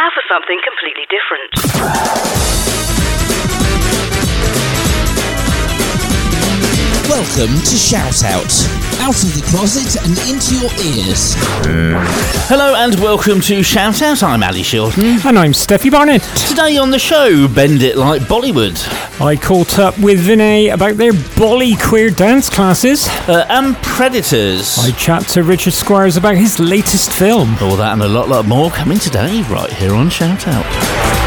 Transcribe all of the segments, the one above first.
Now for something completely different. Welcome to Shout Out. Out of the closet and into your ears. Hello and welcome to Shout Out. I'm Ali Shilton. And I'm Steffi Barnett. Today on the show, Bend It Like Bollywood I caught up with Vinay about their bolly queer dance classes. uh, and Predators. I chat to Richard Squires about his latest film. All that and a lot, lot more coming today, right here on Shout Out.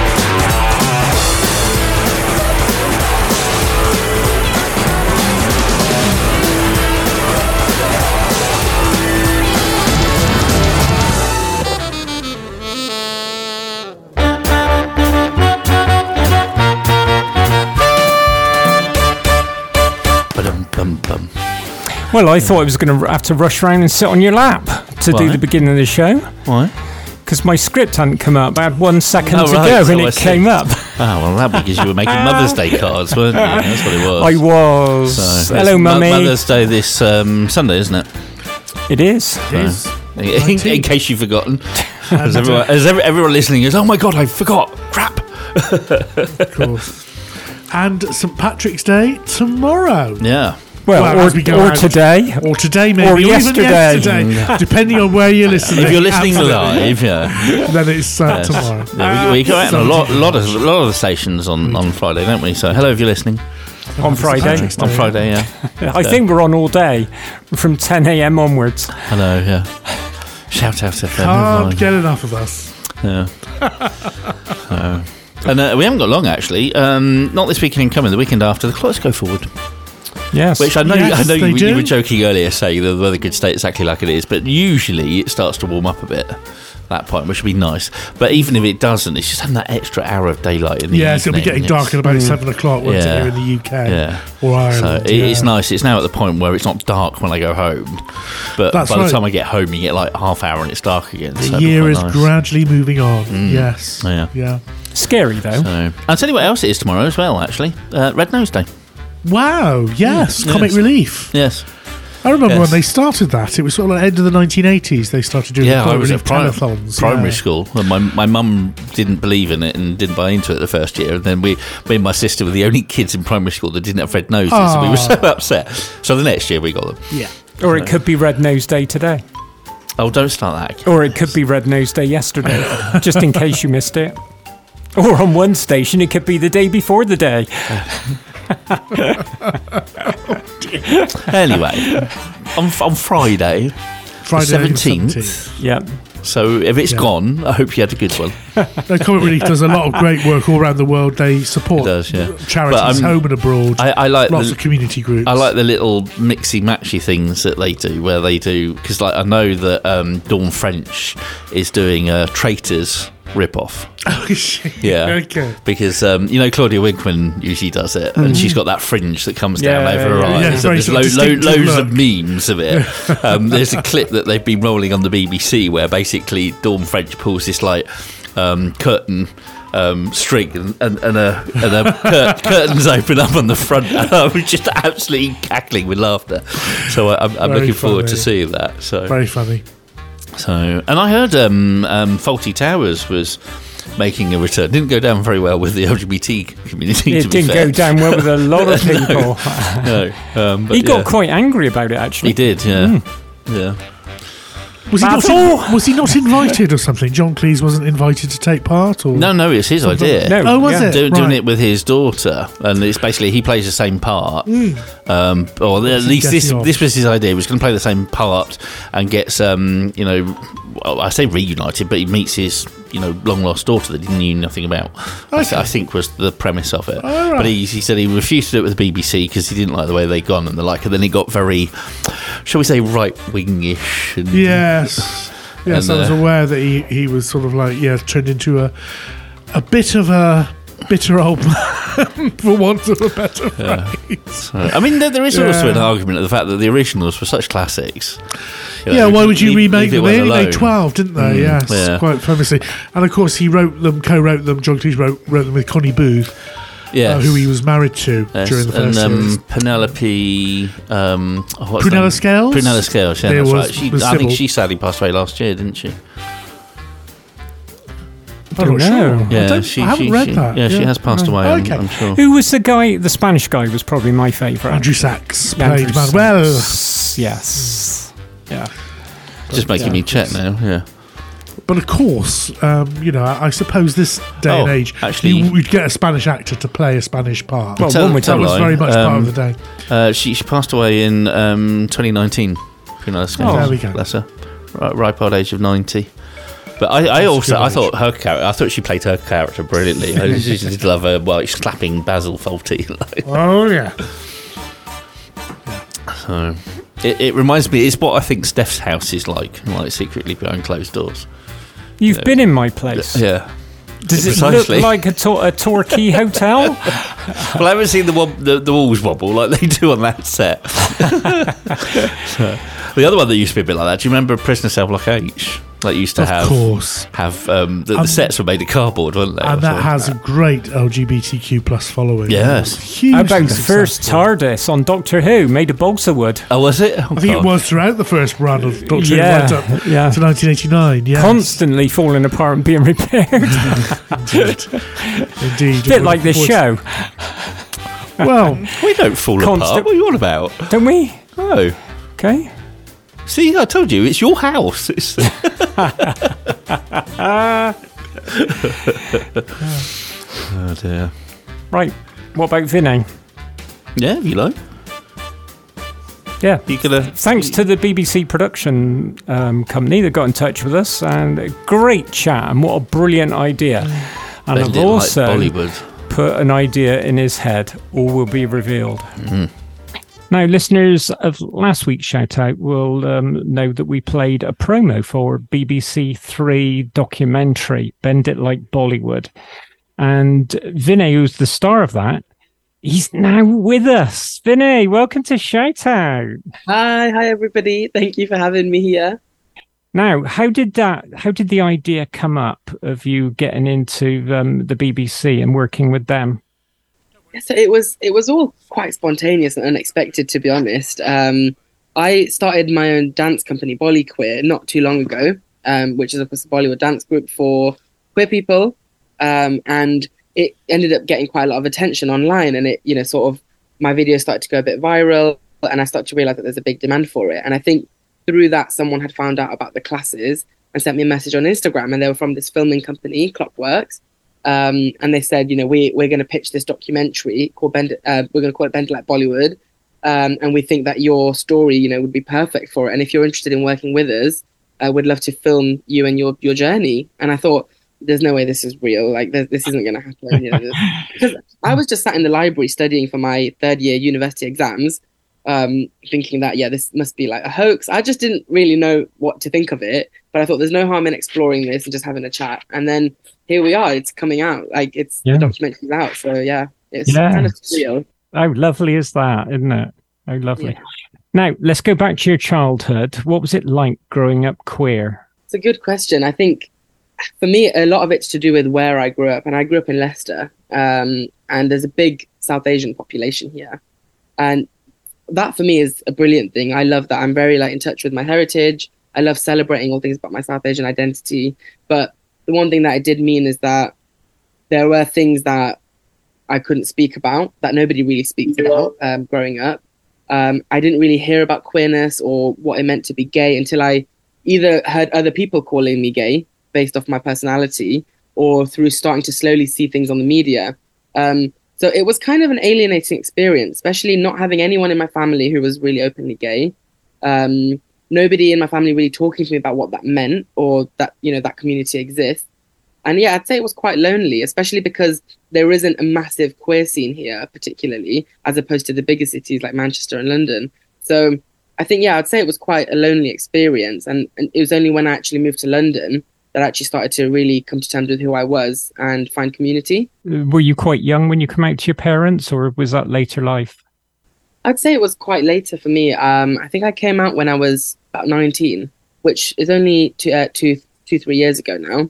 Well, I thought I was going to have to rush around and sit on your lap to do the beginning of the show Why? because my script hadn't come up. I had one second Oh, to right, go so and I it see. came up. Oh, well, that because you were making Mother's Day cards, weren't you? That's what it was. I was. So, Hello, it's Mo- mummy. Mother's Day this um, Sunday, isn't it? It is. Is. In, in case you've forgotten. As everyone, as every, everyone listening is, oh my god, I forgot. Crap. of course. And St Patrick's Day tomorrow. Yeah. Well, Well, as we or, go or out. today. Or today, maybe. Or even yesterday. yesterday, depending on where you're listening. If you're listening Absolutely. live, yeah. then it's uh, tomorrow. yeah we, we go out on a lot, lot of lot of the stations on, on Friday, don't we? So hello if you're listening On Friday. On Friday. Yeah. I think we're on all day from 10 a.m. onwards. Hello. Yeah. Shout out to them. Can't get enough of us. Yeah. So- and uh, we haven't got long actually. Um, not this weekend coming. The weekend after. The clocks go forward. Yes. Which I know, Yes, I know you, you were joking earlier saying the weather could stay exactly like it is, but usually it starts to warm up a bit at that point, which would be nice. But even if it doesn't, it's just having that extra hour of daylight in the Yes, it'll be getting dark at about seven o'clock once Yeah. here in the UK Yeah. or So Ireland. it, it's nice. It's now at the point where it's not dark when I go home, but That's by the time I get home, you get like half hour and it's dark again. The it'll year is nice. gradually moving on. Yes. Yeah. Yeah. Scary, though. So, I'll tell you what else it is tomorrow as well. Actually, uh, Red Nose Day. Wow. Yes. Comic Yes. Relief. Yes. I remember Yes. when they started that. It was sort of like end of the 1980s. They started doing Yeah, comic I was relief at prim- telethons. primary yeah. school. And my my mum didn't believe in it and didn't buy into it the first year. And then we, me and my sister were the only kids in primary school that didn't have red noses. So we were ah. so upset. So the next year we got them. Yeah. Or it could be Red Nose Day today. Oh, don't start that. Or it could be Red Nose Day yesterday, just in case you missed it. Or on one station, it could be the day before the day. Anyway, on on Friday, Friday the the 17th. 17th. Yeah. So if it's Yeah. gone, I hope you had a good one. No, Comic Relief does a lot of great work all around the world. They support It does, yeah. charities But, um, home and abroad. I, I like lots the, of community groups. I like the little mixy matchy things that they do, where they do because like I know that um, Dawn French is doing a Traitors rip off. Yeah. Okay. Because um, you know Claudia Winkleman usually does it, and she's got that fringe that comes down Yeah, over her yeah, eyes. yeah. there's lo- lo- loads of memes of it. Um, there's a clip that they've been rolling on the BBC where basically Dawn French pulls this like um, curtain. Um, string and, and, and a, and a cur- curtains open up on the front. And I was just absolutely cackling with laughter. So I, I'm, I'm Very looking forward to seeing that. So Very funny. So, and I heard um, um, Fawlty Towers was making a return. Didn't go down very well with the LGBT community. It didn't fair. go down well with a lot of people. No, um, but he got yeah. quite angry about it, actually. He did, yeah, yeah. Was he, not Basil! in- was he not invited or something? John Cleese wasn't invited to take part? Or No, no, it's his idea. No, Oh, was yeah. it? Do, Doing it with his daughter, and it's basically he plays the same part. Um, or at least this getting on? this was his idea. He was going to play the same part and gets um, you know, well, I say reunited, but he meets his you know long lost daughter that he knew nothing about. I, th- I think was the premise of it. All right. But he, he said he refused to do it with the BBC because he didn't like the way they'd gone and the like. And then he got very, shall we say, right wingish. And Yes. Yes, And, I was uh, aware that he, he was sort of like, yeah, turned into a a bit of a bitter old man, for want of a better phrase. I mean, there, there is also an argument of the fact that the originals were such classics. You know, Yeah, why would you leave- remake leave them? They only made 12, didn't they? yes, yeah. quite famously. And of course, he wrote them, co wrote them, John Cleese wrote, wrote them with Connie Booth, Yes. uh, who he was married to Yes, during the and first series. um, Penelope, um, oh, what's her Prunella name? Scales? Prunella Scales, yeah, There that's was- right. She, was I think Sybil. she sadly passed away last year, didn't she? I'm Don't not know. sure. I, Yeah, don't, she, I haven't she, read she- that. Yeah, she has passed away. I'm, Okay. I'm sure. Who was the guy? The Spanish guy was probably my favourite. Andrew Sachs Andrew played Manuel. Sachs, Yes. Yeah. Just making yeah, me check now. Yeah. But of course, um, you know, I I suppose this day Oh, and age, actually- you would get a Spanish actor to play a Spanish part. Well, Tell- one would tell that was lie. very much part Um, of the day. Uh, she she passed away in um, 2019. Queen Alice Oh. There we go. Bless her. Right, ripe old age of 90. But I, I also I thought her character I thought she played her character brilliantly. I just did love her well slapping Basil Fawlty. Like, Oh yeah, so it, it reminds me it's what I think Steph's house is like, like secretly behind closed doors. You've been in my place. Yeah. Does it Precisely. look like a, tor- a Torquay hotel? Well, I haven't seen the, wob- the the walls wobble like they do on that set. So, the other one that used to be a bit like that. Do you remember Prisoner Cell Block H? Like used to of have course. have um, the, the sets were made of cardboard, weren't they? And or that something? has a great LGBTQ plus following. Yes. Hugely How about the first. TARDIS on Doctor Who, made of balsa wood? Oh, was it? Oh, I think it was throughout the first run of Doctor Who Yeah, right up yeah. to 1989. Yeah, Constantly falling apart and being repaired. indeed. indeed. bit like this show, Well, We don't fall apart. Constant- What are you on about? don't we? No. Okay. See, I told you, it's your house. It's, oh dear. Right. What about Vinay? Yeah, you know, Yeah. you gonna. Thanks to the BBC production um, company that got in touch with us and a great chat and what a brilliant idea. And I've it like also put an idea in his head. All will be revealed. Mm-hmm. Now, listeners of last week's shout out will um, know that we played a promo for BBC Three documentary, Bend It Like Bollywood. And Vinay, who's the star of that, he's now with us. Vinay, welcome to Shout Out. Hi, hi everybody. Thank you for having me here. Now, how did that? How did the idea come up of you getting into um, the BBC and working with them? So it was it was all quite spontaneous and unexpected to be honest. Um, I started my own dance company, Bolly Queer, not too long ago, um, which is of course a Bollywood dance group for queer people. Um, and it ended up getting quite a lot of attention online and it, you know, sort of my videos started to go a bit viral and I started to realize that there's a big demand for it. And I think through that someone had found out about the classes and sent me a message on Instagram and they were from this filming company, Clockworks. Um, and they said, you know, we we're going to pitch this documentary called Bend. Uh, we're going to call it Bend Like Bollywood, um, and we think that your story, you know, would be perfect for it. And if you're interested in working with us, uh, we'd love to film you and your your journey. And I thought, there's no way this is real. Like this, this isn't going to happen. You know, because I was just sat in the library studying for my third year university exams, um, thinking that yeah, this must be like a hoax. I just didn't really know what to think of it, but I thought there's no harm in exploring this and just having a chat. And then here we are. It's coming out. Like it's Yeah. the documentary's out. So yeah, it's Yeah. kind of surreal. How lovely is that, isn't it? How lovely. Now, let's go back to your childhood. What was it like growing up queer? It's a good question. I think for me, a lot of it's to do with where I grew up, and I grew up in Leicester, um, and there's a big South Asian population here, and that for me is a brilliant thing. I love that. I'm very like in touch with my heritage. I love celebrating all things about my South Asian identity. But the one thing that it did mean is that there were things that I couldn't speak about that nobody really speaks about um, growing up. Um, I didn't really hear about queerness or what it meant to be gay until I either heard other people calling me gay based off my personality or through starting to slowly see things on the media. Um, so it was kind of an alienating experience, especially not having anyone in my family who was really openly gay. Um, nobody in my family really talking to me about what that meant or that, you know, that community exists. And yeah, I'd say it was quite lonely, especially because there isn't a massive queer scene here, particularly, as opposed to the bigger cities like Manchester and London. So I think, yeah, I'd say it was quite a lonely experience. And, and it was only when I actually moved to London that I actually started to really come to terms with who I was and find community. Uh, were you quite young when you came out to your parents, or was that later life? I'd say it was quite later for me. Um, I think I came out when I was about 19, which is only two, uh, two, two three years ago now.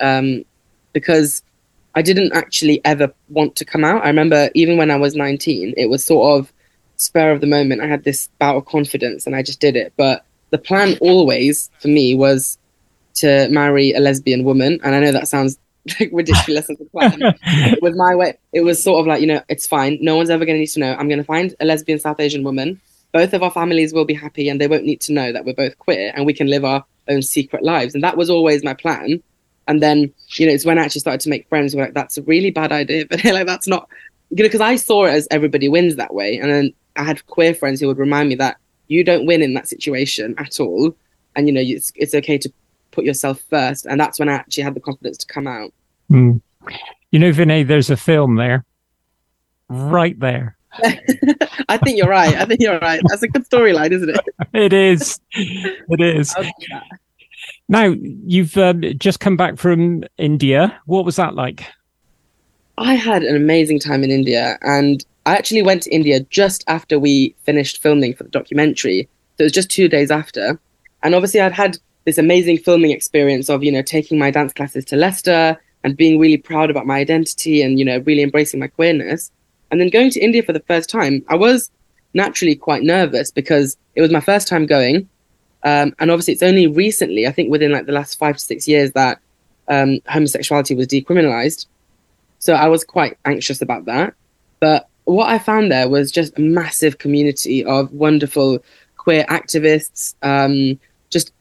Um, because I didn't actually ever want to come out. I remember even when I was 19, it was sort of spur of the moment. I had this bout of confidence and I just did it. But the plan always for me was to marry a lesbian woman. And I know that sounds like ridiculous as a plan. With my way, it was sort of like you know, it's fine. No one's ever going to need to know. I'm going to find a lesbian South Asian woman. Both of our families will be happy, and they won't need to know that we're both queer, and we can live our own secret lives. And that was always my plan. And then you know, it's when I actually started to make friends. Who were like, that's a really bad idea, but like that's not you know, because I saw it as everybody wins that way, and then I had queer friends who would remind me that you don't win in that situation at all, and you know, it's it's okay to put yourself first, and that's when I actually had the confidence to come out. Mm. You know, Vinay, there's a film there, right there. I think you're right. I think you're right. That's a good storyline, isn't it? It is. It is. I'll do that. Now, you've um, just come back from India. What was that like? I had an amazing time in India, and I actually went to India just after we finished filming for the documentary. So it was just two days after, and obviously I'd had this amazing filming experience of you know taking my dance classes to Leicester and being really proud about my identity and you know really embracing my queerness, and then going to India for the first time. I was naturally quite nervous because it was my first time going, um, and obviously it's only recently, I think within like the last five to six years, that um, homosexuality was decriminalized. So I was quite anxious about that. But what I found there was just a massive community of wonderful queer activists. Um,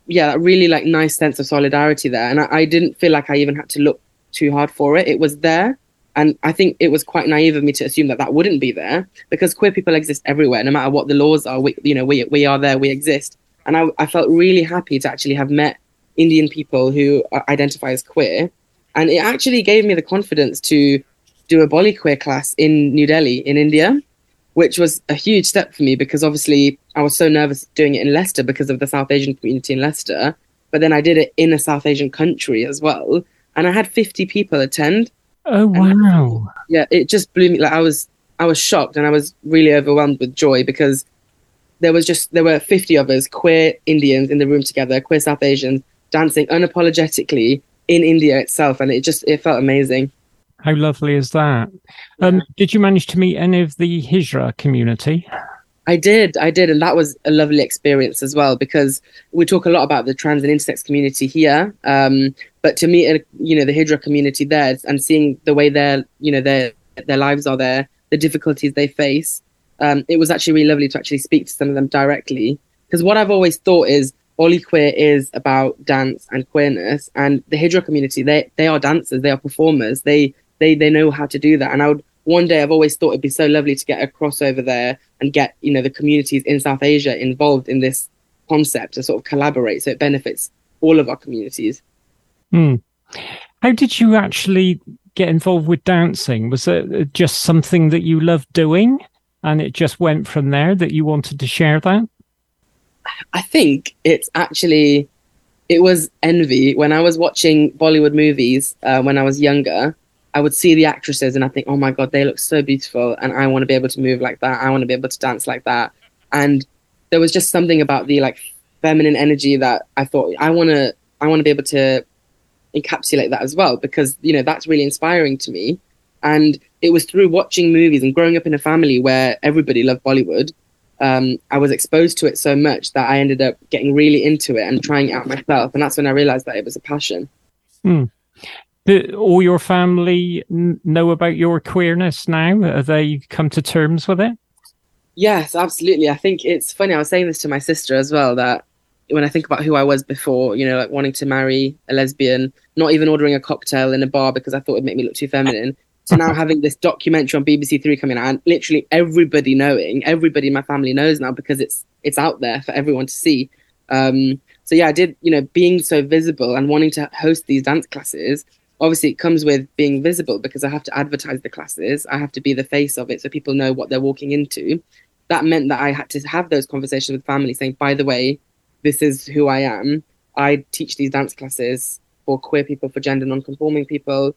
yeah, a really like nice sense of solidarity there, and I, I didn't feel like I even had to look too hard for it. It was there, and I think it was quite naive of me to assume that that wouldn't be there because queer people exist everywhere, no matter what the laws are. We, you know, we we are there, we exist, and I, I felt really happy to actually have met Indian people who uh, identify as queer, and it actually gave me the confidence to do a Bolly queer class in New Delhi in India, which was a huge step for me because obviously I was so nervous doing it in Leicester because of the South Asian community in Leicester, but then I did it in a South Asian country as well, and I had 50 people attend. Oh, wow. Yeah, it just blew me. Like I was, I was shocked and I was really overwhelmed with joy because there was just there were 50 of us queer Indians in the room together, queer South Asians dancing unapologetically in India itself, and it just it felt amazing. How lovely is that? Um, did you manage to meet any of the Hijra community? I did, I did, and that was a lovely experience as well because we talk a lot about the trans and intersex community here, um, but to meet, you know, the Hijra community there and seeing the way their, you know, their their lives are there, the difficulties they face, um, it was actually really lovely to actually speak to some of them directly. Because what I've always thought is Bolly Queer is about dance and queerness, and the Hijra community they they are dancers, they are performers, they they they know how to do that, and I would one day I've always thought it'd be so lovely to get a crossover there and get you know the communities in South Asia involved in this concept to sort of collaborate so it benefits all of our communities. Hmm. How did you actually get involved with dancing? Was it just something that you loved doing, and it just went from there that you wanted to share that? I think it's actually it was envy when I was watching Bollywood movies uh, when I was younger. I would see the actresses and I think, oh my god, they look so beautiful, and I want to be able to move like that. I want to be able to dance like that. And there was just something about the like feminine energy that I thought I want to I want to be able to encapsulate that as well because you know that's really inspiring to me. And it was through watching movies and growing up in a family where everybody loved Bollywood um, I was exposed to it so much that I ended up getting really into it and trying it out myself. And that's when I realized that it was a passion. Hmm. Do all your family know about your queerness now? Have they come to terms with it? Yes, absolutely. I think it's funny. I was saying this to my sister as well that when I think about who I was before, you know, like wanting to marry a lesbian, not even ordering a cocktail in a bar because I thought it'd make me look too feminine, to now having this documentary on BBC Three coming out, and literally everybody knowing, everybody in my family knows now because it's it's out there for everyone to see. Um, so yeah, I did, you know, being so visible and wanting to host these dance classes. Obviously, it comes with being visible because I have to advertise the classes. I have to be the face of it so people know what they're walking into. That meant that I had to have those conversations with family, saying, "By the way, this is who I am. I teach these dance classes for queer people, for gender non-conforming people."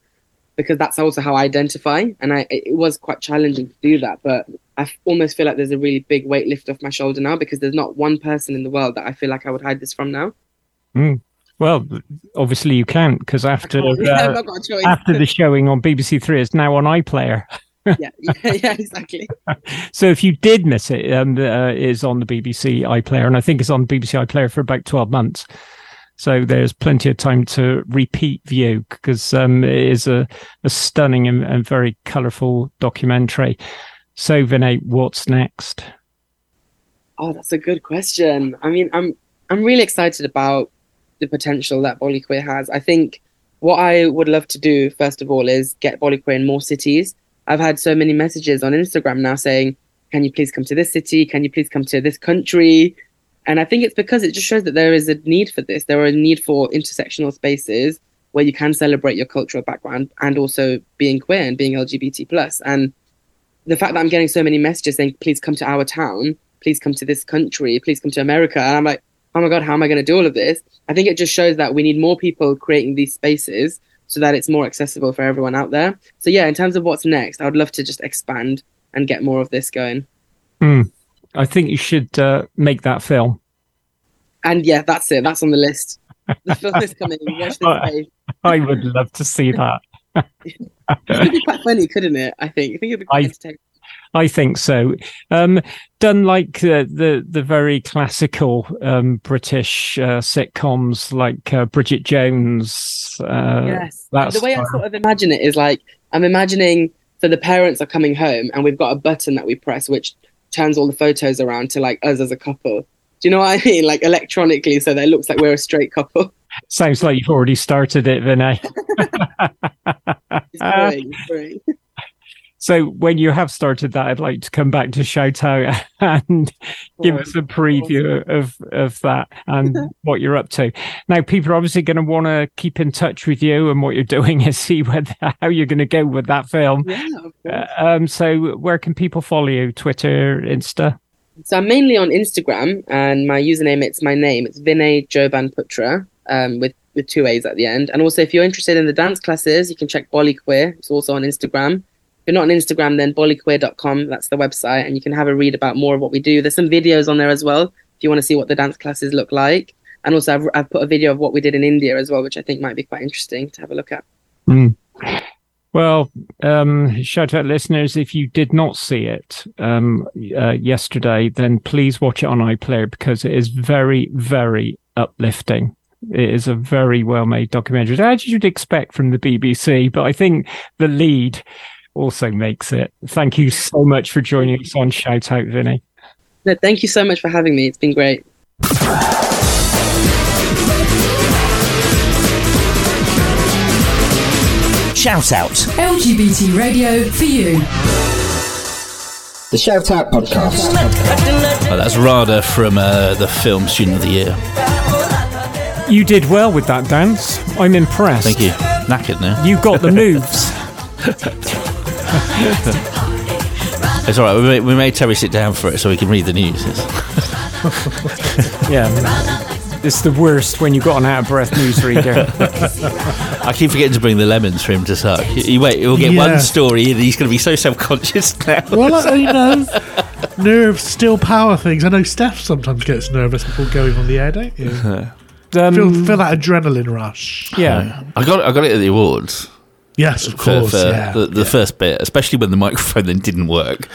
because that's also how I identify. And I, it was quite challenging to do that, but I almost feel like there's a really big weight lift off my shoulder now because there's not one person in the world that I feel like I would hide this from now. Mm. Well, obviously you can't because after uh, after the showing on BBC Three, it's now on iPlayer. yeah, yeah, yeah, exactly. So if you did miss it, um, uh, is on the BBC iPlayer, and I think it's on BBC iPlayer for about twelve months. So there's plenty of time to repeat view because um, it is a, a stunning and, and very colourful documentary. So Vinay, what's next? Oh, that's a good question. I mean, I'm I'm really excited about the potential that Bolly Queer has. I think what I would love to do first of all is get Bolly Queer in more cities. I've had so many messages on Instagram now saying, "Can you please come to this city? Can you please come to this country?" And I think it's because it just shows that there is a need for this. There are a need for intersectional spaces where you can celebrate your cultural background and also being queer and being LGBT plus. And the fact that I'm getting so many messages saying, "Please come to our town," please come to this country, please come to America. And I'm like, oh my God, how am I going to do all of this? I think it just shows that we need more people creating these spaces so that it's more accessible for everyone out there. So, yeah, in terms of what's next, I would love to just expand and get more of this going. Mm. I think you should uh, make that film. And yeah, that's it. That's on the list. The film is coming. Watch this space. I would love to see that. it could be quite funny, couldn't it? I think. I think it'd be quite I, entertaining. I think so. Um, done like uh, the the very classical um, British uh, sitcoms like uh, Bridget Jones. Uh, yes. The way I sort of imagine it is like I'm imagining so the parents are coming home and we've got a button that we press which turns all the photos around to like us as a couple. Do you know what I mean? Like electronically, so that it looks like we're a straight couple. Sounds like you've already started it, Vinay. It's brewing, it's brewing. So when you have started that, I'd like to come back to shout out and give us a preview of of that and what you're up to. Now, people are obviously going to want to keep in touch with you and what you're doing and see whether how you're going to go with that film. Yeah. Uh, um, so where can people follow you? Twitter, Insta. So I'm mainly on Instagram, and my username it's my name. It's Vinay Joban Putra, um, with with two A's at the end. And also, if you're interested in the dance classes, you can check Bolly Queer. It's also on Instagram. If you're not on Instagram, then bollyqueer.com. That's the website, and you can have a read about more of what we do. There's some videos on there as well if you want to see what the dance classes look like. And also, I've, I've put a video of what we did in India as well, which I think might be quite interesting to have a look at. Well, um, shout out listeners, if you did not see it um, uh, yesterday, then please watch it on iPlayer because it is very, very uplifting. It is a very well made documentary, as you'd expect from the BBC, but I think the lead also makes it. Thank you so much for joining us on Shout Out, Vinny. No, thank you so much for having me. It's been great. Shout out. LGBT radio for you. The Shout Out Podcast. Oh, that's Radha from uh, the film Student of the Year. You did well with that dance. I'm impressed. Thank you. Knackered now. You got the moves. It's all right. We made, we made Terry sit down for it so he can read the news. It's- yeah. It's the worst when you've got an out of breath newsreader. I keep forgetting to bring the lemons for him to suck. You, you wait, he'll get Yeah. one story and he's going to be so self conscious now. Well, I, you know, nerves still power things. I know Steph sometimes gets nervous before going on the air, don't you? Um, feel, feel that adrenaline rush. yeah. I got I got it at the awards Yes, of course. for yeah. the, the first bit, especially when the microphone then didn't work.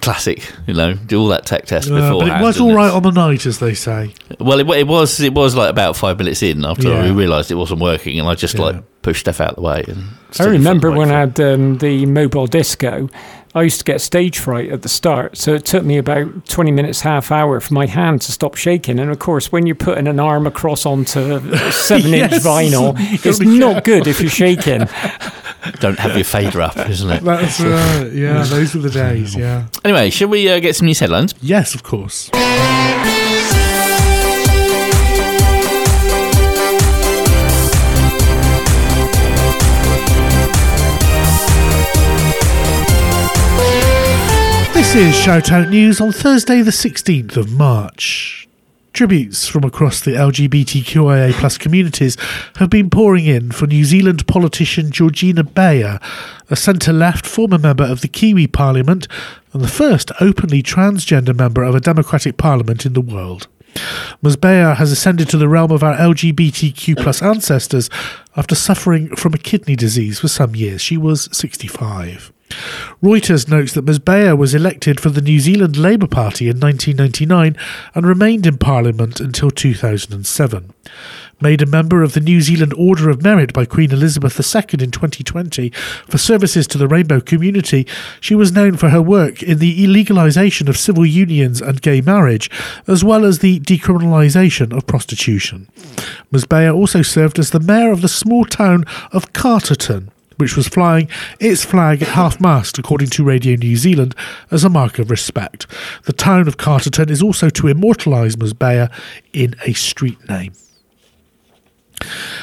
Classic, you know, do all that tech test before. but it was all right on the night, as they say. Well, it, it was it was like about five minutes in after Yeah. we realised it wasn't working, and I just Yeah. like pushed stuff out of the way. And I stood in front remember when I microphone. had um, the mobile disco, I used to get stage fright at the start. So it took me about 20 minutes, half hour for my hand to stop shaking. And of course, when you're putting an arm across onto a seven inch vinyl, it's Gotta be not good if you're shaking. don't have your fader up, isn't it? That's right. Yeah, those were the days. Yeah. Anyway, shall we uh, get some news headlines? Yes, of course. This is Shout Out News on Thursday, the 16th of March. Tributes from across the LGBTQIA plus communities have been pouring in for New Zealand politician Georgina Beyer, a centre left former member of the Kiwi Parliament and the first openly transgender member of a democratic parliament in the world. Ms. Beyer has ascended to the realm of our LGBTQ plus ancestors after suffering from a kidney disease for some years. She was 65. Reuters notes that Ms. Beyer was elected for the New Zealand Labour Party in 1999 and remained in Parliament until 2007. Made a member of the New Zealand Order of Merit by Queen Elizabeth II in 2020 for services to the rainbow community, she was known for her work in the illegalisation of civil unions and gay marriage, as well as the decriminalisation of prostitution. Ms. Beyer also served as the mayor of the small town of Carterton, which was flying its flag at half mast, according to Radio New Zealand, as a mark of respect. The town of Carterton is also to immortalise Ms. Beyer in a street name.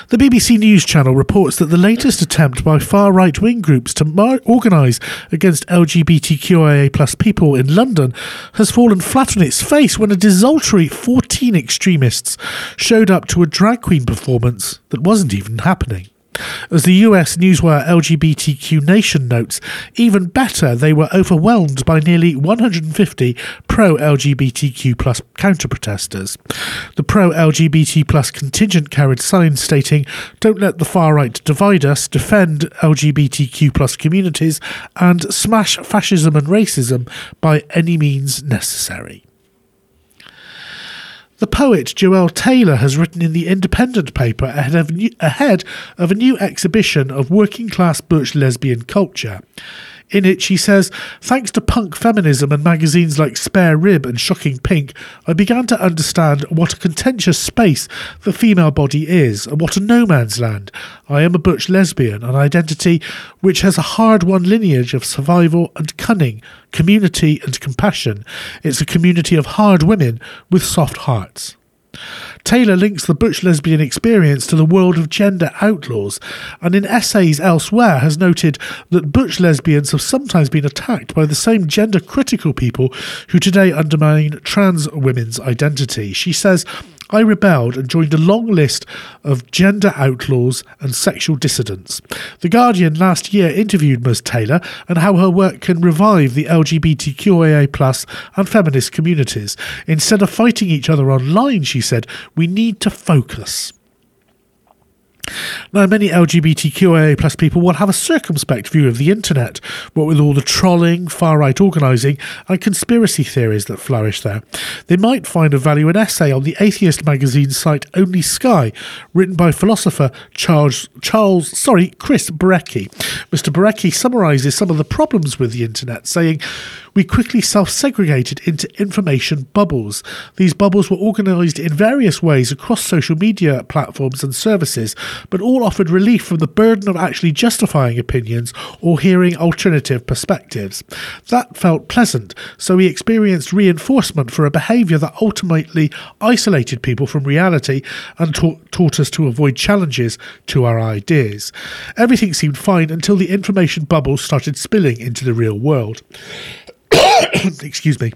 The BBC News Channel reports that the latest attempt by far right wing groups to mar- organise against LGBTQIA people in London has fallen flat on its face when a desultory 14 extremists showed up to a drag queen performance that wasn't even happening. As the US Newswire LGBTQ Nation notes, even better, they were overwhelmed by nearly 150 pro LGBTQ plus counter protesters. The pro LGBT plus contingent carried signs stating, Don't let the far right divide us, defend LGBTQ plus communities, and smash fascism and racism by any means necessary. The poet Joelle Taylor has written in the Independent paper ahead of, ahead of a new exhibition of working class butch lesbian culture. In it, she says, Thanks to punk feminism and magazines like Spare Rib and Shocking Pink, I began to understand what a contentious space the female body is and what a no man's land. I am a butch lesbian, an identity which has a hard won lineage of survival and cunning, community and compassion. It's a community of hard women with soft hearts. Taylor links the butch lesbian experience to the world of gender outlaws, and in essays elsewhere has noted that butch lesbians have sometimes been attacked by the same gender critical people who today undermine trans women's identity. She says, I rebelled and joined a long list of gender outlaws and sexual dissidents. The Guardian last year interviewed Ms. Taylor and how her work can revive the LGBTQIA and feminist communities. Instead of fighting each other online, she said, we need to focus. Now, many LGBTQIA plus people will have a circumspect view of the internet, what with all the trolling, far right organising, and conspiracy theories that flourish there. They might find a value in essay on the atheist magazine site Only Sky, written by philosopher Charles Charles sorry Chris Barecki. Mr. Barecki summarises some of the problems with the internet, saying we quickly self segregated into information bubbles. These bubbles were organised in various ways across social media platforms and services, but all offered relief from the burden of actually justifying opinions or hearing alternative perspectives. That felt pleasant, so we experienced reinforcement for a behaviour that ultimately isolated people from reality and taught, taught us to avoid challenges to our ideas. Everything seemed fine until the information bubble started spilling into the real world. excuse me.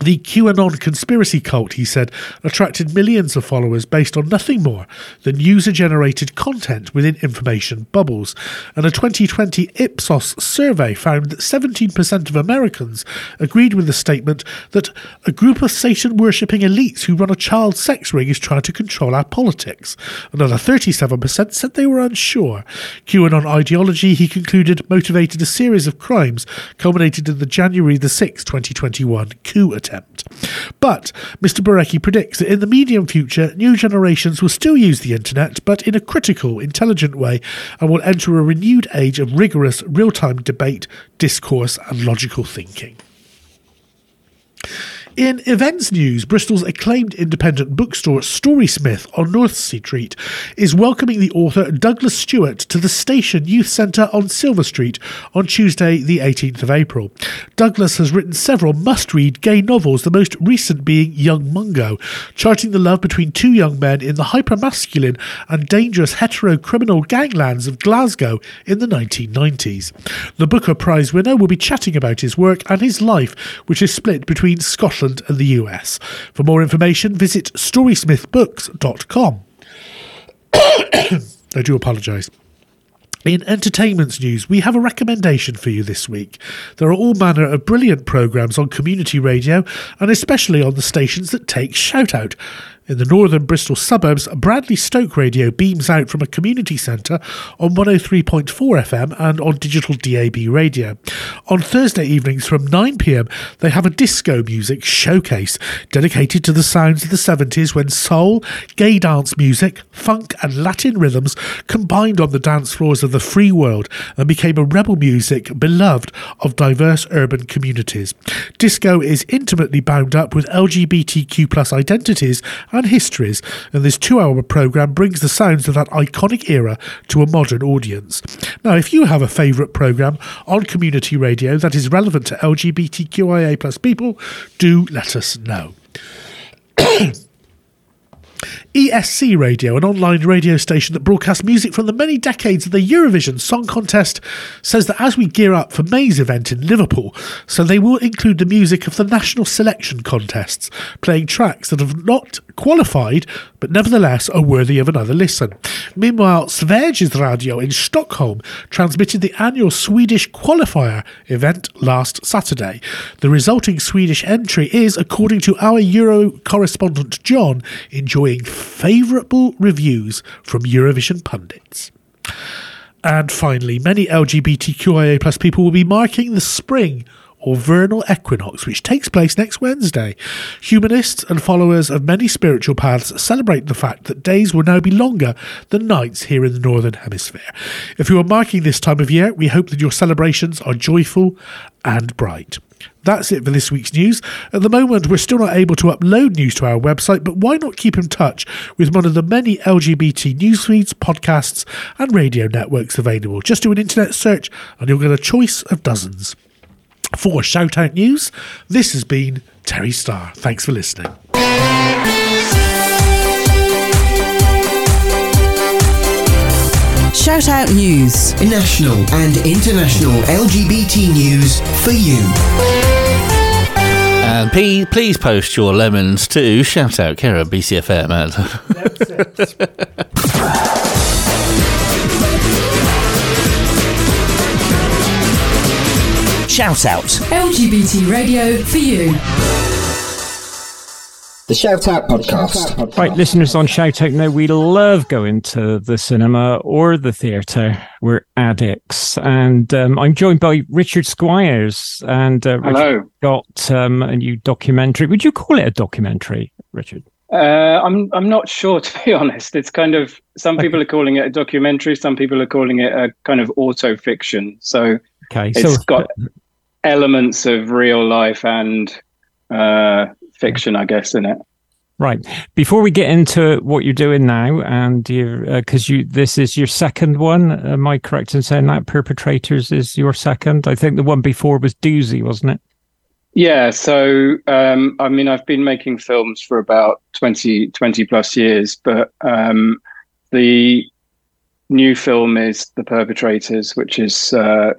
The QAnon conspiracy cult, he said, attracted millions of followers based on nothing more than user generated content within information bubbles. And a 2020 Ipsos survey found that 17% of Americans agreed with the statement that a group of Satan worshipping elites who run a child sex ring is trying to control our politics. Another 37% said they were unsure. QAnon ideology, he concluded, motivated a series of crimes culminated in the January the 6th, 2021 coup attempt. But Mr. Barecki predicts that in the medium future, new generations will still use the internet, but in a critical, intelligent way, and will enter a renewed age of rigorous, real time debate, discourse, and logical thinking. In events news, Bristol's acclaimed independent bookstore Storysmith on North Sea Street is welcoming the author Douglas Stuart to the Station Youth Centre on Silver Street on Tuesday, the 18th of April. Douglas has written several must read gay novels, the most recent being Young Mungo, charting the love between two young men in the hypermasculine and dangerous hetero criminal ganglands of Glasgow in the 1990s. The Booker Prize winner will be chatting about his work and his life, which is split between Scotland and the US. For more information, visit storysmithbooks.com. I do apologise. In entertainment news, we have a recommendation for you this week. There are all manner of brilliant programmes on community radio and especially on the stations that take shout out. In the northern Bristol suburbs, Bradley Stoke Radio beams out from a community centre on 103.4 FM and on digital DAB radio. On Thursday evenings from 9pm, they have a disco music showcase dedicated to the sounds of the 70s when soul, gay dance music, funk, and Latin rhythms combined on the dance floors of the free world and became a rebel music beloved of diverse urban communities. Disco is intimately bound up with LGBTQ plus identities and histories, and this two hour programme brings the sounds of that iconic era to a modern audience. Now, if you have a favourite programme on community radio that is relevant to LGBTQIA plus people, do let us know. ESC Radio, an online radio station that broadcasts music from the many decades of the Eurovision Song Contest, says that as we gear up for May's event in Liverpool, so they will include the music of the national selection contests, playing tracks that have not qualified but nevertheless are worthy of another listen. Meanwhile, Sveriges Radio in Stockholm transmitted the annual Swedish qualifier event last Saturday. The resulting Swedish entry is, according to our Euro correspondent John, enjoying favourable reviews from Eurovision pundits. And finally, many LGBTQIA plus people will be marking the spring or vernal equinox, which takes place next Wednesday. Humanists and followers of many spiritual paths celebrate the fact that days will now be longer than nights here in the Northern Hemisphere. If you are marking this time of year, we hope that your celebrations are joyful and bright. That's it for this week's news. At the moment, we're still not able to upload news to our website, but why not keep in touch with one of the many LGBT news feeds, podcasts, and radio networks available? Just do an internet search and you'll get a choice of dozens. For Shout Out News, this has been Terry Starr. Thanks for listening. Shout Out News. National and international LGBT news for you. And um, please, please post your lemons to shout out Kara BCFM. Shout out. LGBT radio for you. The Shout Out Podcast. Right, listeners on Shout Out now, we love going to the cinema or the theatre. We're addicts. And um, I'm joined by Richard Squires. And uh, Richard Hello. got um, a new documentary. Would you call it a documentary, Richard? Uh, I'm I'm not sure to be honest. It's kind of some people are calling it a documentary, some people are calling it a kind of auto fiction. So Okay, it's so got elements of real life and uh, fiction, I guess, in it. right before we get into what you're doing now, and you because you this is your second one. Am I correct in saying that Perpetrators is your second? I think the one before was Doozy, wasn't it? Yeah, so um, I mean, I've been making films for about 20, 20 plus years, but um, the new film is The Perpetrators, which is uh,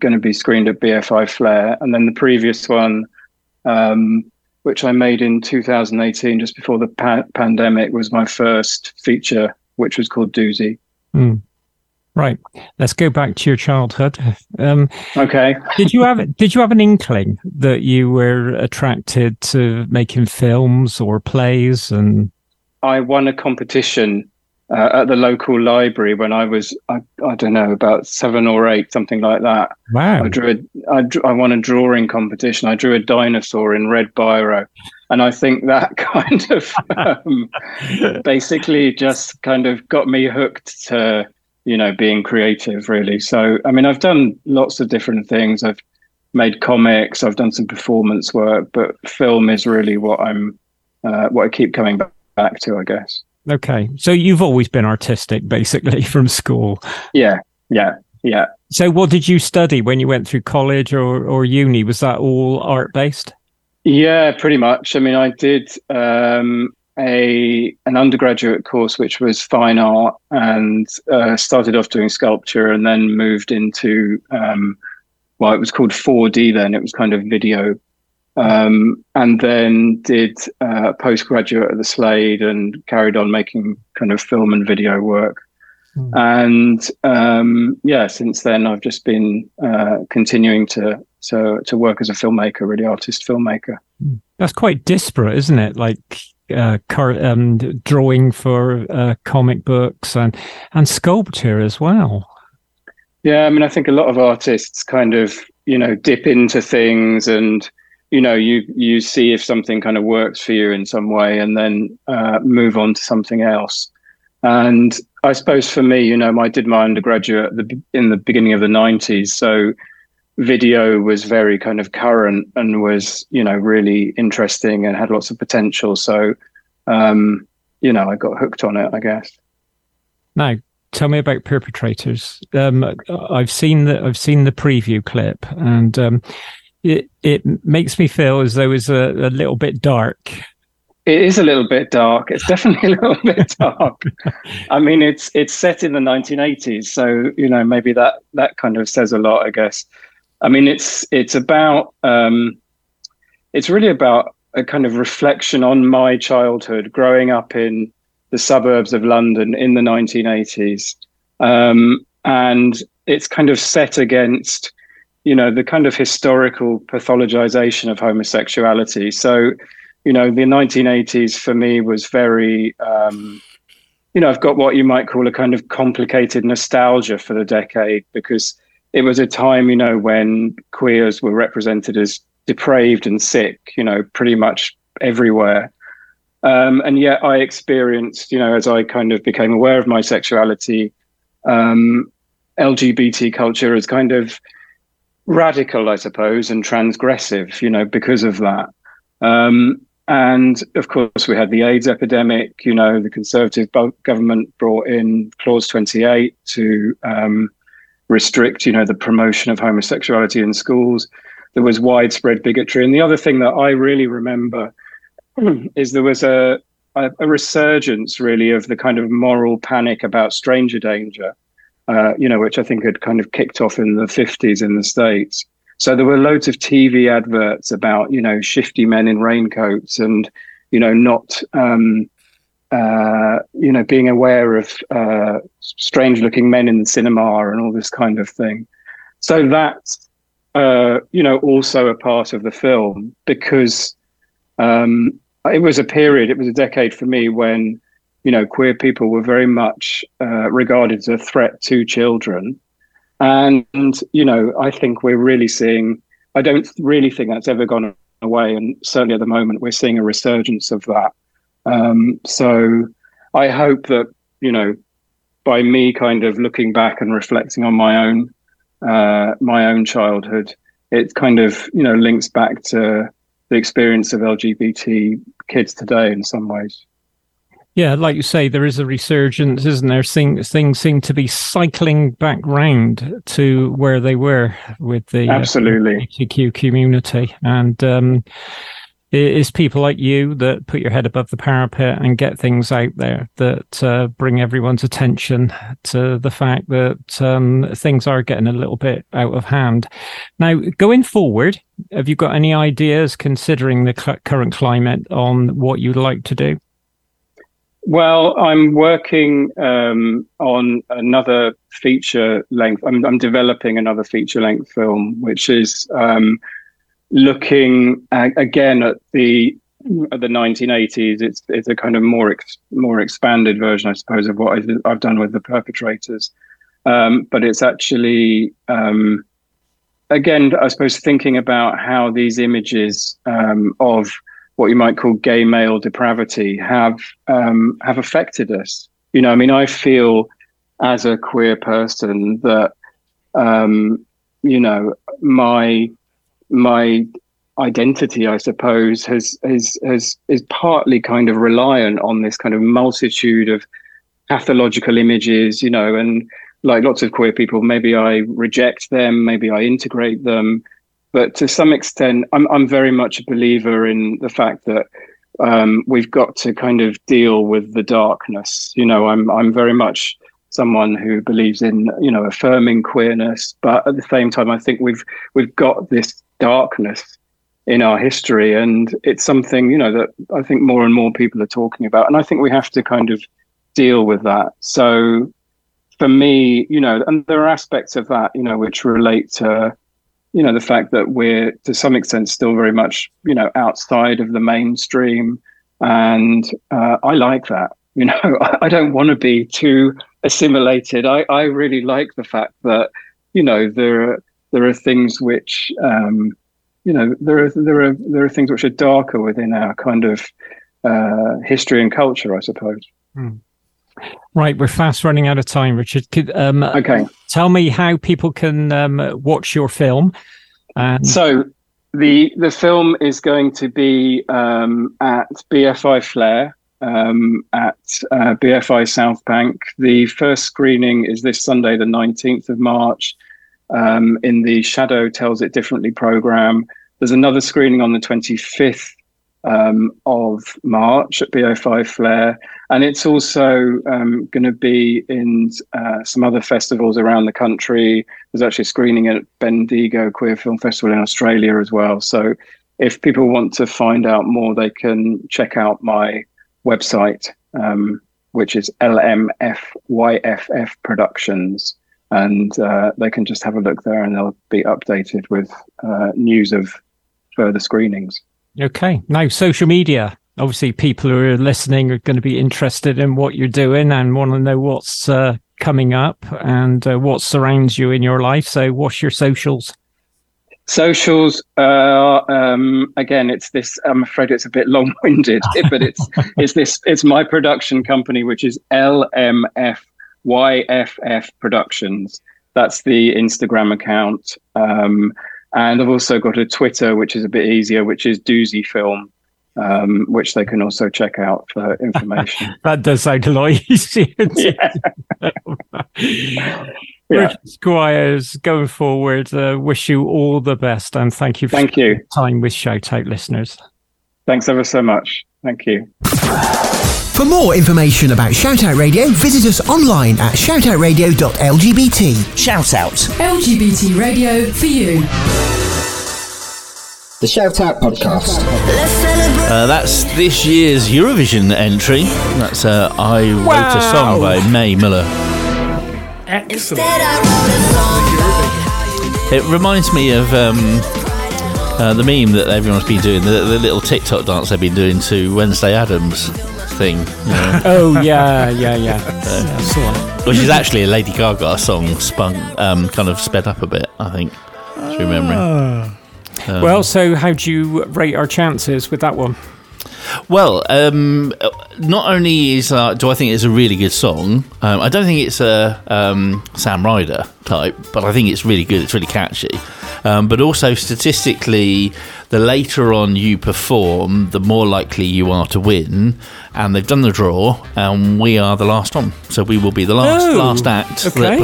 going to be screened at BFI Flare. And then the previous one, um, which I made in 2018, just before the pa- pandemic, was my first feature, which was called Doozy. Hmm. Right. Let's go back to your childhood. Um, Okay. did you have Did you have an inkling that you were attracted to making films or plays? And I won a competition uh, at the local library when I was, I, I don't know, about seven or eight, something like that. wow, I drew a, I, I won a drawing competition. I drew a dinosaur in red biro, and I think that kind of um, basically just kind of got me hooked to you know being creative. Really. So I mean, I've done lots of different things. I've made comics. I've done some performance work, but film is really what I'm uh, what I keep coming back, back to. I guess. Okay. So you've always been artistic, basically, from school. Yeah. Yeah. Yeah. So what did you study when you went through college or or uni? Was that all art based? Yeah, pretty much. I mean, I did um, a an undergraduate course which was fine art, and uh, started off doing sculpture, and then moved into um, well, it was called 4D then. It was kind of video, um, and then did uh, postgraduate at the Slade, and carried on making kind of film and video work. And um, yeah, since then I've just been uh, continuing to to to work as a filmmaker, really artist filmmaker. That's quite disparate, isn't it? Like uh, car, um, drawing for uh, comic books and and sculpture as well. Yeah, I mean, I think a lot of artists kind of you know dip into things and you know you you see if something kind of works for you in some way and then uh, move on to something else. And i suppose for me you know i did my undergraduate in the beginning of the 90s so video was very kind of current and was you know really interesting and had lots of potential. So um you know i got hooked on it i guess. Now tell me about perpetrators. Um i've seen the i've seen the preview clip and um it it makes me feel as though it's a, a little bit dark it is a little bit dark. It's definitely a little bit dark. I mean, it's it's set in the 1980s, so you know maybe that that kind of says a lot, I guess. I mean, it's it's about um, it's really about a kind of reflection on my childhood, growing up in the suburbs of London in the 1980s, um, and it's kind of set against you know the kind of historical pathologization of homosexuality. So you know, the 1980s for me was very, um, you know, I've got what you might call a kind of complicated nostalgia for the decade because it was a time, you know, when queers were represented as depraved and sick, you know, pretty much everywhere. Um, and yet I experienced, you know, as I kind of became aware of my sexuality, um, LGBT culture as kind of radical, I suppose, and transgressive, you know, because of that. Um, and of course, we had the AIDS epidemic. You know, the Conservative government brought in Clause 28 to um, restrict, you know, the promotion of homosexuality in schools. There was widespread bigotry. And the other thing that I really remember is there was a, a, a resurgence, really, of the kind of moral panic about stranger danger, uh, you know, which I think had kind of kicked off in the 50s in the States. So there were loads of TV adverts about, you know, shifty men in raincoats and, you know, not, um, uh, you know, being aware of uh, strange looking men in the cinema and all this kind of thing. So that's, uh, you know, also a part of the film because um, it was a period, it was a decade for me when, you know, queer people were very much uh, regarded as a threat to children. And, you know, I think we're really seeing, I don't really think that's ever gone away. And certainly at the moment, we're seeing a resurgence of that. Um, so I hope that, you know, by me kind of looking back and reflecting on my own, uh, my own childhood, it kind of, you know, links back to the experience of LGBT kids today in some ways. Yeah, like you say, there is a resurgence, isn't there? Things, things seem to be cycling back round to where they were with the uh, absolutely uh, LGBTQ community, and um, it is people like you that put your head above the parapet and get things out there that uh, bring everyone's attention to the fact that um, things are getting a little bit out of hand. Now, going forward, have you got any ideas, considering the cl- current climate, on what you'd like to do? Well, I'm working um, on another feature length. I'm, I'm, developing another feature length film, which is um, looking again at the at the 1980s. It's it's a kind of more ex, more expanded version, I suppose, of what I, have done with the perpetrators. Um, but it's actually um, again, I suppose, thinking about how these images um, of what you might call gay male depravity have um, have affected us. You know, I mean, I feel as a queer person that um, you know my my identity, I suppose, has has has is partly kind of reliant on this kind of multitude of pathological images. You know, and like lots of queer people, maybe I reject them, maybe I integrate them but to some extent, I'm I'm very much a believer in the fact that um, we've got to kind of deal with the darkness. You know, I'm I'm very much someone who believes in you know affirming queerness, but at the same time, I think we've we've got this darkness in our history, and it's something you know that I think more and more people are talking about, and I think we have to kind of deal with that. So for me, you know, and there are aspects of that, you know, which relate to you know the fact that we're to some extent still very much you know outside of the mainstream and uh, I like that. You know, I, don't want to be too assimilated. I, I really like the fact that you know there are there are things which um, you know there are there are there are things which are darker within our kind of uh, history and culture, I suppose. Right, we're fast running out of time, Richard. Could, um, Okay. Tell me how people can um, watch your film. And So the the film is going to be um, at BFI Flare um, at uh, BFI South Bank. The first screening is this Sunday, the nineteenth of March, um, in the Shadow Tells It Differently program. There's another screening on the twenty fifth um, of March at BFI Flare, and it's also um, going to be in uh, some other festivals around the country. There's actually a screening at Bendigo Queer Film Festival in Australia as well. So, if people want to find out more, they can check out my website, um, which is LMFYFF Productions. And uh, they can just have a look there and they'll be updated with uh, news of further screenings. okay, now social media. Obviously, people who are listening are going to be interested in what you're doing and want to know what's uh, coming up and uh, what surrounds you in your life. So, what's your socials? Socials, uh, um, again, it's this. I'm afraid it's a bit long-winded, but it's it's this. It's my production company, which is LMFYFF Productions. That's the Instagram account, um, and I've also got a Twitter, which is a bit easier, which is Doozy Film, um, which they can also check out for information. That does sound a lot easier. Yeah. Richard Squires, going forward, uh, wish you all the best and thank you for Thank you. time with Shout Out listeners. Thanks ever so much. Thank you. For more information about Shoutout Radio, visit us online at shoutoutradio.lgbt. Shout out. LGBT radio for you. The Shout Out Podcast. Uh, that's this year's Eurovision entry. That's uh, I Wrote a Song by Mae Muller. Excellent. It reminds me of um, uh, the meme that everyone's been doing, the, the little TikTok dance they've been doing to Wednesday Addams thing, you know, Oh, yeah, yeah, yeah. That's the one. which is actually a Lady Gaga song spun, um, kind of sped up a bit, I think, through memory. Um, Well, so how do you rate our chances with that one? Well, um, not only is uh, do I think it's a really good song, um, I don't think it's a um, Sam Ryder type, but I think it's really good. It's really catchy. Um, but also statistically, the later on you perform, the more likely you are to win. And they've done the draw, and we are the last one, so we will be the last Oh, last act that okay.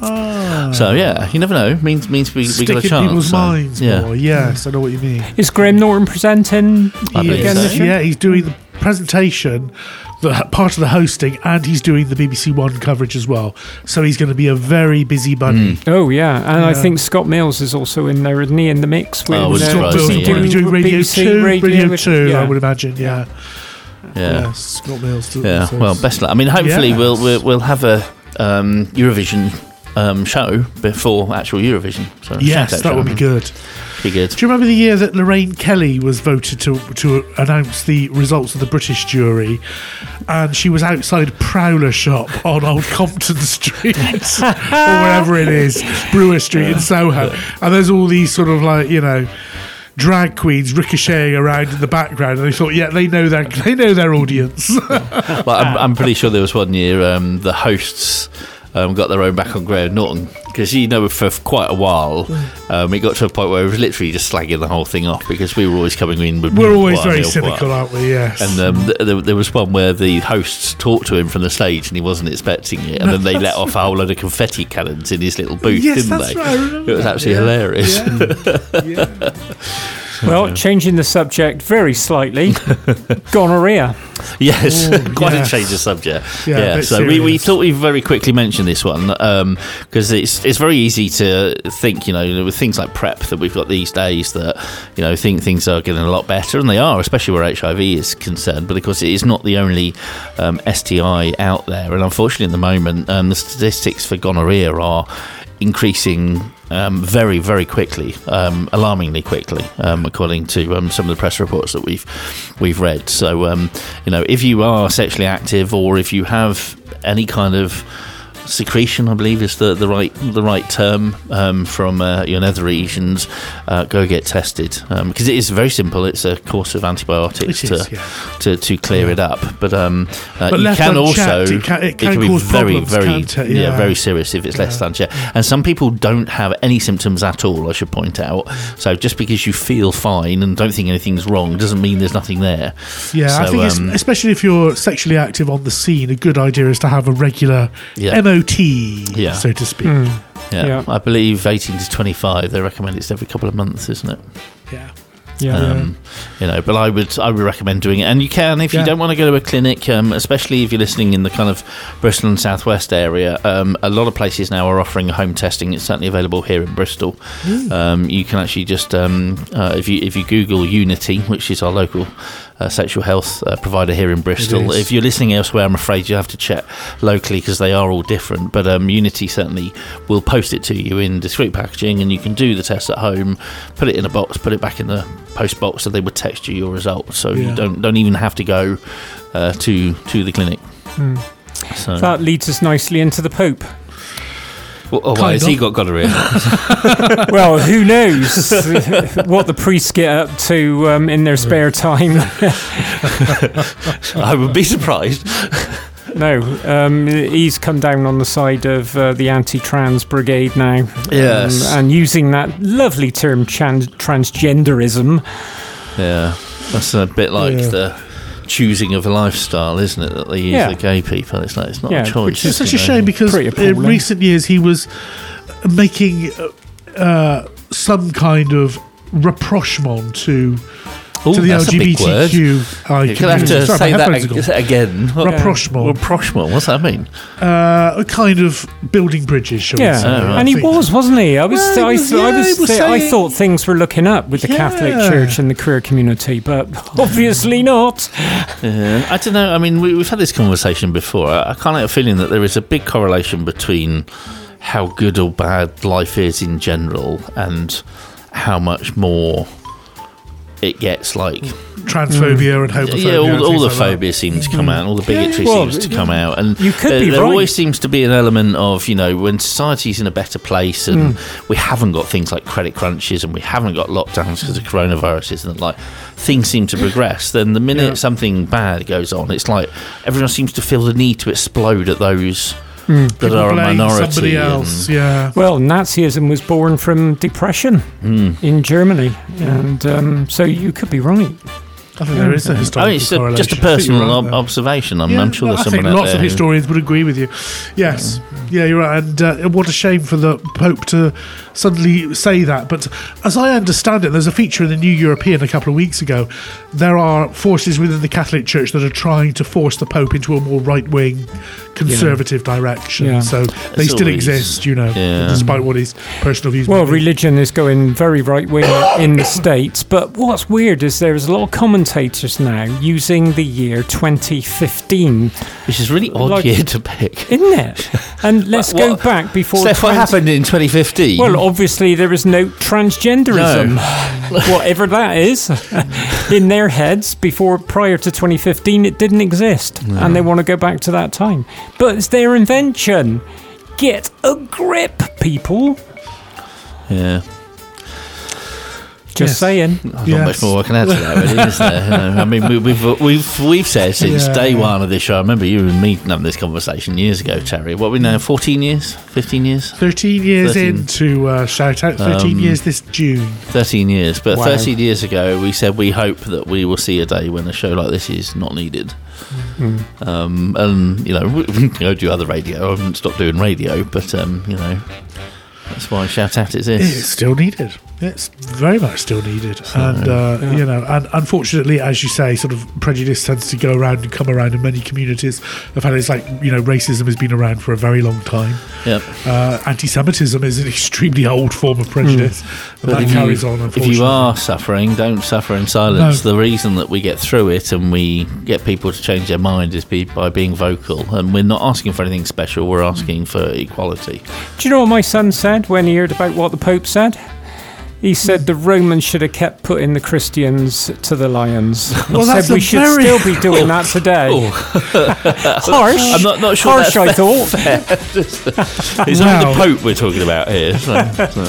Performs. So yeah, you never know. Means means we, we got a chance. people's so, minds yeah. more. Yes, I know what you mean. Is Graham Norton presenting I believe again so. Yeah, he's doing the presentation, the part of the hosting, and he's doing the BBC One coverage as well. So he's going to be a very busy bunny. Oh, yeah. And I think Scott Mills is also in there, isn't he, in the mix? With, Oh, wouldn't uh, surprise is me, he yeah. Probably doing Radio BBC 2, Radio, with- 2 yeah. I would imagine, yeah. Yeah. Yeah, Scott Mills. does- Yeah, well, best luck. I mean, hopefully Yes. we'll, we'll we'll have a um, Eurovision um, show before actual Eurovision. So Yes, that would be good. Be good. Do you remember the year that Lorraine Kelly was voted to to announce the results of the British jury, and she was outside Prowler Shop on Old Compton Street or wherever it is, Brewer Street in Soho, and there's all these sort of like you know. Drag queens ricocheting around in the background, and I thought, yeah, they know their they know their audience. Well, I'm, I'm pretty sure there was one year um, the hosts um, got their own back on Graham Norton because you know for quite a while um, it got to a point where it was literally just slagging the whole thing off because we were always coming in with We're always very cynical, aren't we? Yes. And um, th- there, there was one where the hosts talked to him from the stage and he wasn't expecting it, and then they let off a whole load of confetti cannons in his little booth, Yes, didn't that's they? right, it was absolutely yeah. hilarious. Well, changing the subject very slightly, gonorrhea. Yes, Oh, quite yes. a change of subject. Yeah, Yeah, bit so we, we thought we'd very quickly mention this one because it's it's very easy to think, you know, with things like PrEP that we've got these days that, you know, think things are getting a lot better, and they are, especially where HIV is concerned, but of course it is not the only um, STI out there. And unfortunately, at the moment, um, the statistics for gonorrhea are increasing um, very, very quickly, um, alarmingly quickly, um, according to um, some of the press reports that we've we've read. So, um, you know, if you are sexually active or if you have any kind of secretion, I believe is the, the right the right term um, from uh, your nether regions. Uh, go get tested because it is very simple. It's a course of antibiotics It is, to, yeah. to to clear it up. But um, uh, But you can also it can- it can be cause very problems, very yeah. Yeah. very serious if it's less than checked. And some people don't have any symptoms at all. I should point out. So just because you feel fine and don't think anything's wrong doesn't mean there's nothing there. Yeah, I So, think it's, um, especially if you're sexually active on the scene, a good idea is to have a regular Yeah. MOT, Yeah. so to speak. Hmm. Yeah, Yeah. I believe 18 to 25. They recommend it's every couple of months, isn't it? Yeah. Yeah. Um, you know, but I would I would recommend doing it, and you can if you don't want to go to a clinic, um, especially if you're listening in the kind of Bristol and Southwest area. Um, a lot of places now are offering home testing. It's certainly available here in Bristol. Um, you can actually just um, uh, if you if you Google Unity, which is our local uh, sexual health uh, provider here in Bristol. If you're listening elsewhere, I'm afraid you have to check locally because they are all different. But um, Unity certainly will post it to you in discreet packaging, and you can do the test at home, put it in a box, put it back in the post box, so they would text you your results. So Yeah. you don't don't even have to go uh, to to the clinic. Hmm. So, That leads us nicely into the Pope. Well, oh, why has he of. got gonorrhea? well, who knows what the priests get up to um, in their spare time? I would be surprised. no, um, he's come down on the side of uh, the anti-trans brigade now. Yes. Um, and using that lovely term tran- transgenderism. Yeah, that's a bit like Yeah. the choosing of a lifestyle, isn't it? That they use Yeah. the gay people. It's like it's not Yeah, a choice. which It's such a know. shame because in recent years he was making uh, uh, some kind of rapprochement to Ooh, to the that's a big word. LGBTQ. You're going to have to say that ag- again. What- Rapprochement. Rapprochement. What's that mean? Uh, a kind of building bridges, shall Yeah, we say? I and he was, wasn't he? I was, Well, I, was- th- I yeah, was, was th- I thought things were looking up with the Catholic Church and the queer community, but obviously not. Yeah, I don't know. I mean, we, we've had this conversation before. I, I kind of have a feeling that there is a big correlation between how good or bad life is in general and how much more it gets like transphobia and homophobia. yeah, all, and all the like that. phobia seems to come out, all the bigotry Well, seems to come out, and you could there, be there right. always seems to be an element of you know when society's in a better place and Hmm. we haven't got things like credit crunches and we haven't got lockdowns because of coronaviruses and like things seem to progress. Then the minute Yeah. something bad goes on, it's like everyone seems to feel the need to explode at those Hmm. that People are a minority. Somebody and- else, yeah. Well, Nazism was born from depression Hmm. in Germany, and um, so you could be right. I think there is a I historical I mean, it's a, correlation. just a personal right ob- observation. I'm, Yeah, I'm sure no, there's I someone think lots there of who- historians would agree with you. Yes, yeah, you're right. And uh, what a shame for the Pope to suddenly say that. But as I understand it, there's a feature in the New European a couple of weeks ago. There are forces within the Catholic Church that are trying to force the Pope into a more right wing, conservative direction. Yeah. So they It's still always- exist, you know, Yeah. despite what his personal views. Well, religion is going very right wing in the States, but what's weird is there's a lot of commentators now using the year 2015, which is really odd Like- year to pick. isn't it? And let's go back before. Steph, what happened in 2015? Well, obviously there was no transgenderism, whatever that is, in their heads before prior to 2015. It didn't exist, and they want to go back to that time. But it's their invention. Get a grip, people. yeah. Just Yes. saying. Not Yes. much more I can add to that, really, is there? You know, I mean, we, we've we've we've said since Yeah. day one of this show. I remember you and me having this conversation years ago, Terry. What are we now? Fourteen years? Fifteen years? 13 years 13. into uh, shout out, 13 Um, years this June. Thirteen years. But Wow. thirteen years ago, we said we hope that we will see a day when a show like this is not needed. Um, and you know, we can go do other radio. I haven't stopped doing radio, but um, you know, that's why shout out exists. It's still needed. It's very much still needed, and uh, you know, and unfortunately, as you say, sort of prejudice tends to go around and come around in many communities. I've had it's like you know, racism has been around for a very long time. Yep. Uh, anti-Semitism is an extremely old form of prejudice, and that if carries you, on. If you are suffering, don't suffer in silence. The reason that we get through it and we get people to change their mind is be, by being vocal. And we're not asking for anything special. We're asking for equality. Do you know what my son said? When he heard about what the Pope said? He said the Romans should have kept putting the Christians to the lions. Well, he that's said we should very- still be doing that today. Harsh. I'm not, not sure Harsh, that's I fair. thought. it's Wow. only the Pope we're talking about here. so- so.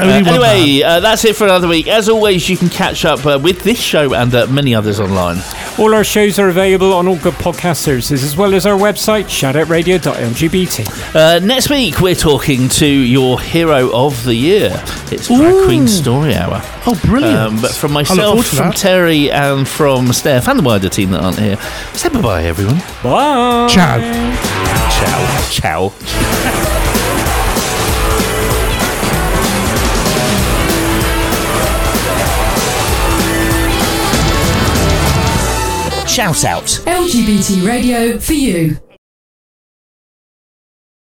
Uh, anyway, uh, that's it for another week. As always, you can catch up uh, with this show and uh, many others online. All our shows are available on all good podcast services, as well as our website, shoutoutradio.lgbt. Uh, next week, we're talking to your hero of the year. It's Drag Queen Story Hour. Oh, brilliant. Um, but from myself, from that. Terry, and from Steph, and the wider team that aren't here, say bye bye, everyone. Bye. Ciao. Ciao. Ciao. Shout out. LGBT radio for you.